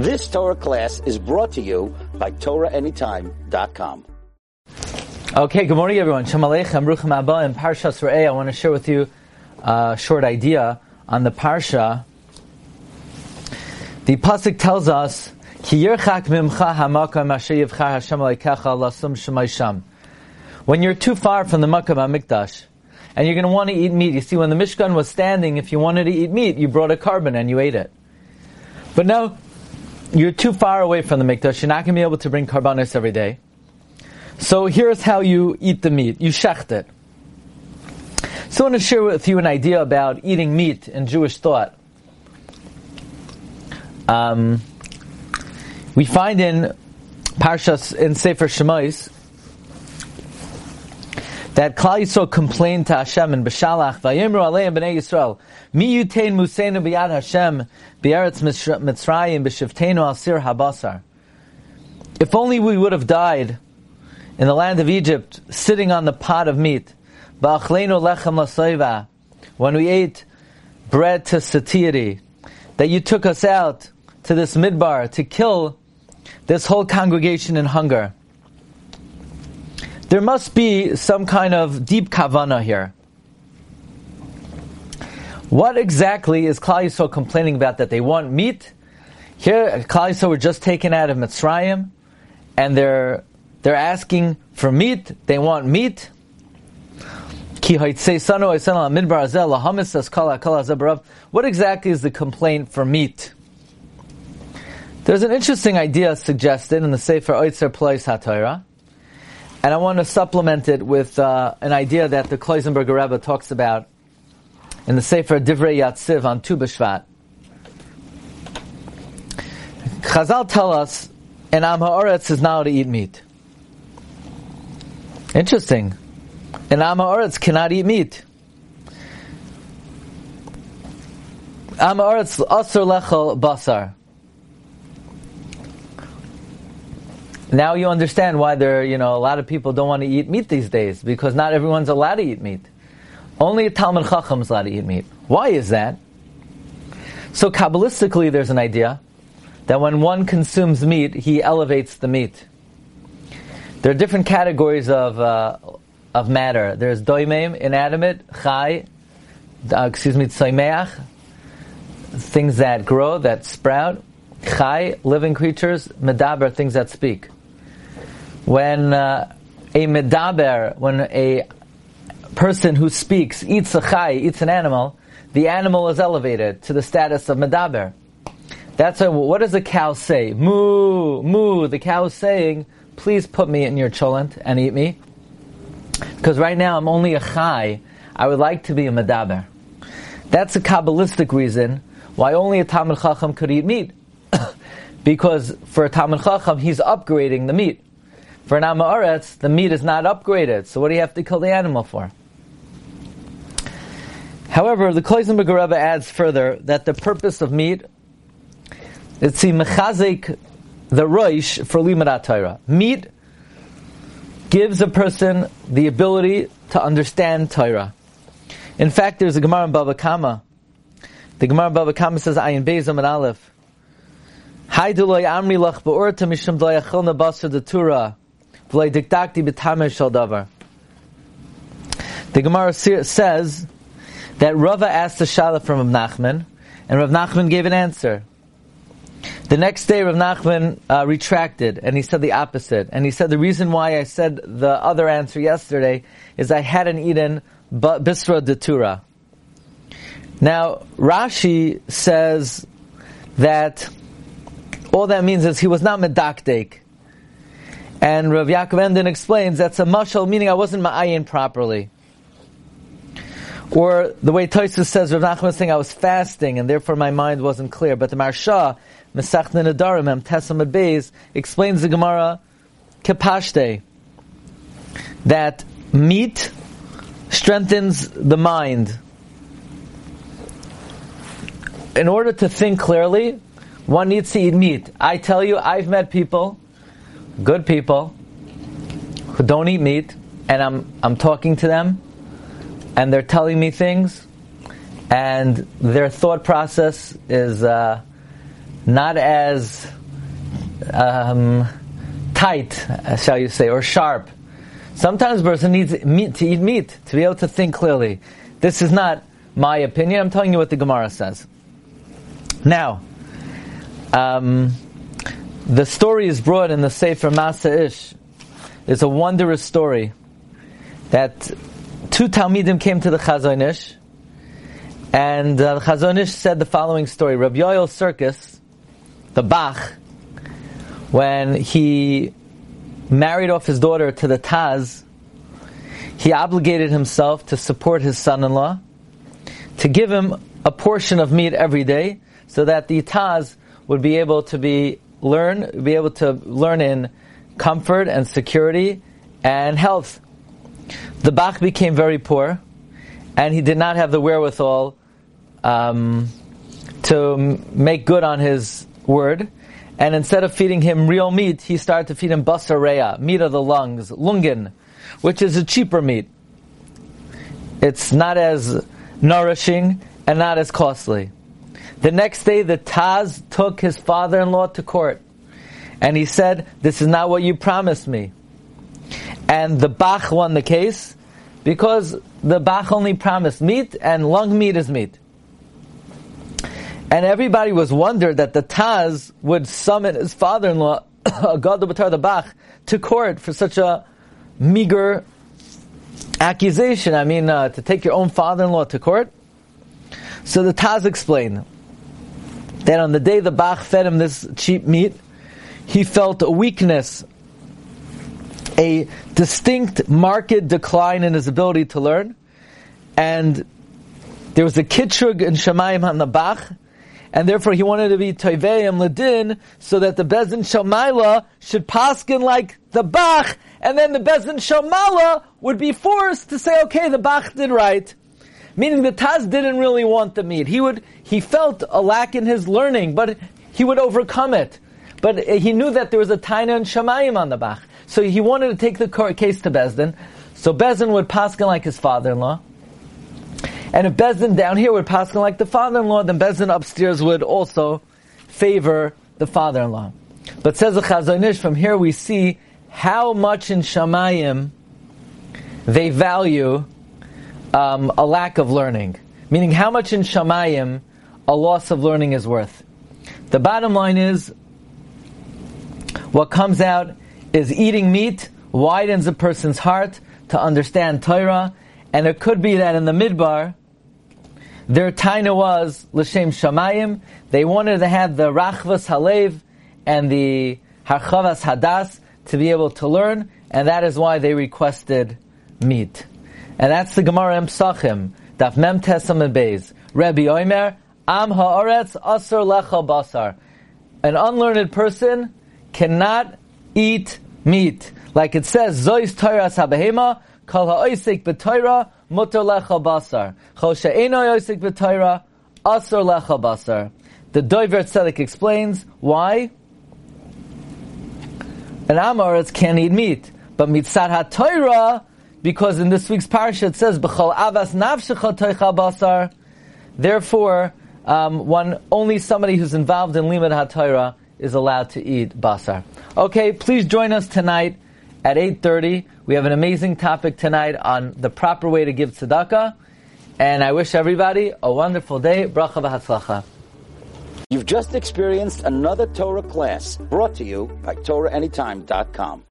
This Torah class is brought to you by TorahAnytime.com. Okay, good morning everyone. Shalom Aleichem, Abba, in Parshas Re'eh, I want to share with you a short idea on the Parsha. The Pasuk tells us, Ki yirchak mimcha hamakam Hashem lasum. When you're too far from the Makom HaMikdash, and you're going to want to eat meat. You see, when the Mishkan was standing, if you wanted to eat meat, you brought a korban and you ate it. But now, you're too far away from the Mikdash, you're not going to be able to bring korbanos every day. So here's how you eat the meat. You shecht it. So I want to share with you an idea about eating meat in Jewish thought. Um, we find in Parshas in Sefer Shemais that Klal Yisrael complained to Hashem in Beshalach, Vayimru Aleim Bnei Yisrael, Mi Yutein Museinu B'yad Hashem, B'eretz Mitzrayim, B'shivteinu Al Sir Habasar. If only we would have died in the land of Egypt, sitting on the pot of meat, Ba'achleinu Lechem Lasoiva, when we ate bread to satiety, that you took us out to this midbar to kill this whole congregation in hunger. There must be some kind of deep kavana here. What exactly is Klal Yisrael complaining about? That they want meat? Here, Klal Yisrael were just taken out of Mitzrayim, and they're they're asking for meat. They want meat. What exactly is the complaint for meat? There's an interesting idea suggested in the Sefer Oitzer Plois HaTorah, and I want to supplement it with uh, an idea that the Kloisenberger Rebbe talks about in the Sefer Divrei Yatziv on Tu B'Shvat. Chazal tell us, an Am Ha'aretz is now to eat meat. Interesting. An Am Ha'aretz cannot eat meat. Am Ha'aretz asur lechel basar. Now you understand why there, you know, a lot of people don't want to eat meat these days because not everyone's allowed to eat meat. Only a Talmud Chacham is allowed to eat meat. Why is that? So kabbalistically, there's an idea that when one consumes meat, he elevates the meat. There are different categories of uh, of matter. There's doimim, inanimate, chai, uh, excuse me, tzaimeach, things that grow, that sprout, chai, living creatures, medaber, things that speak when uh, a medaber, when a person who speaks eats a chai, eats an animal, the animal is elevated to the status of medaber. That's what does a cow say? Moo, moo. The cow is saying, please put me in your cholent and eat me. Because right now I'm only a chai. I would like to be a medaber. That's a Kabbalistic reason why only a Talmud Chacham could eat meat. because for a Talmud Chacham, he's upgrading the meat. For an Amaretz, the meat is not upgraded. So what do you have to kill the animal for? However, the Kloisenberger Rebbe adds further that the purpose of meat is to mechazik the roish for limadat Torah. Meat gives a person the ability to understand Torah. In fact, there's a Gemara in Bava Kama. The Gemara in Bava Kama says, Ayin Bezam and Aleph. Haiduloi amri lach ba'urta mishum doyachilna basar Torah. The Gemara says that Rava asked a shala from Rav Nachman, and Rav Nachman gave an answer. The next day, Rav Nachman uh, retracted, and he said the opposite. And he said the reason why I said the other answer yesterday is I hadn't eaten bisra datura. Now, Rashi says that all that means is he was not medakdek. And Rav Yaakov Emden explains that's a mashal, meaning I wasn't ma'ayin properly. Or the way Toysus says, Rav Nachman was saying I was fasting and therefore my mind wasn't clear. But the Maharsha, Mesach Nedarim, Em Tesamad explains the Gemara, Kepashte, that meat strengthens the mind. In order to think clearly, one needs to eat meat. I tell you, I've met people good people who don't eat meat, and I'm I'm talking to them, and they're telling me things, and their thought process is uh, not as um, tight, shall you say, or sharp. Sometimes a person needs meat to eat meat to be able to think clearly. This is not my opinion. I'm telling you what the Gemara says. Now, um, the story is brought in the Sefer Maaseh Ish. It's a wondrous story that two Talmidim came to the Chazon Ish, and uh, the Chazon Ish said the following story. Rabbi Yoel Sirkis, the Bach, when he married off his daughter to the Taz, he obligated himself to support his son-in-law, to give him a portion of meat every day, so that the Taz would be able to be learn, be able to learn in comfort and security and health. The Bach became very poor, and he did not have the wherewithal um, to make good on his word. And instead of feeding him real meat, he started to feed him basareya, meat of the lungs, lungen, which is a cheaper meat. It's not as nourishing and not as costly. The next day, the Taz took his father-in-law to court, and he said, "This is not what you promised me." And the Bach won the case because the Bach only promised meat, and lung meat is meat. And everybody was wondered that the Taz would summon his father-in-law, God the Bach, to court for such a meager accusation. I mean, uh, to take your own father-in-law to court. So the Taz explained that on the day the Bach fed him this cheap meat, he felt a weakness, a distinct, marked decline in his ability to learn, and there was a kitrug in Shemayim on the Bach, and therefore he wanted to be Toiveim Ladin, so that the Bezin Shalmaila should paskin like the Bach, and then the Bezin Shalmala would be forced to say, okay, the Bach did right. Meaning the Taz didn't really want the meat. He would, he felt a lack in his learning, but he would overcome it. But he knew that there was a Taina and Shamayim on the Bach. So he wanted to take the case to Bezdin. So Bezdin would paskin like his father-in-law. And if Bezdin down here would pass like the father-in-law, then Bezdin upstairs would also favor the father-in-law. But says the Chazon Ish, from here we see how much in Shamayim they value um, a lack of learning. Meaning how much in Shamayim a loss of learning is worth. The bottom line is, what comes out is eating meat widens a person's heart to understand Torah, and it could be that in the midbar, their taina was l'shem shamayim. They wanted to have the rachvas halev and the harchavas hadas to be able to learn, and that is why they requested meat. And that's the Gemara Em Daf Mem Tesam and Beis. Rabbi Oimer, Am haaretz asur lecha basar. An unlearned person cannot eat meat. Like it says, Zois Torah Sabahema, Kol ha'oisik b'Torah, mutar lecha basar. Chol she'eno oisik b'Torah, asur lecha basar. The Doiver Tzedek explains why an Amoritz can't eat meat. But mitzad ha-Torah, because in this week's parsha it says, B'chol avas nafshecha basar, therefore, um, one, only somebody who's involved in limud ha-Torah is allowed to eat basar. Okay, please join us tonight at 8.30. We have an amazing topic tonight on the proper way to give tzedakah. And I wish everybody a wonderful day. Bracha v'hatzlacha. You've just experienced another Torah class brought to you by TorahAnytime.com.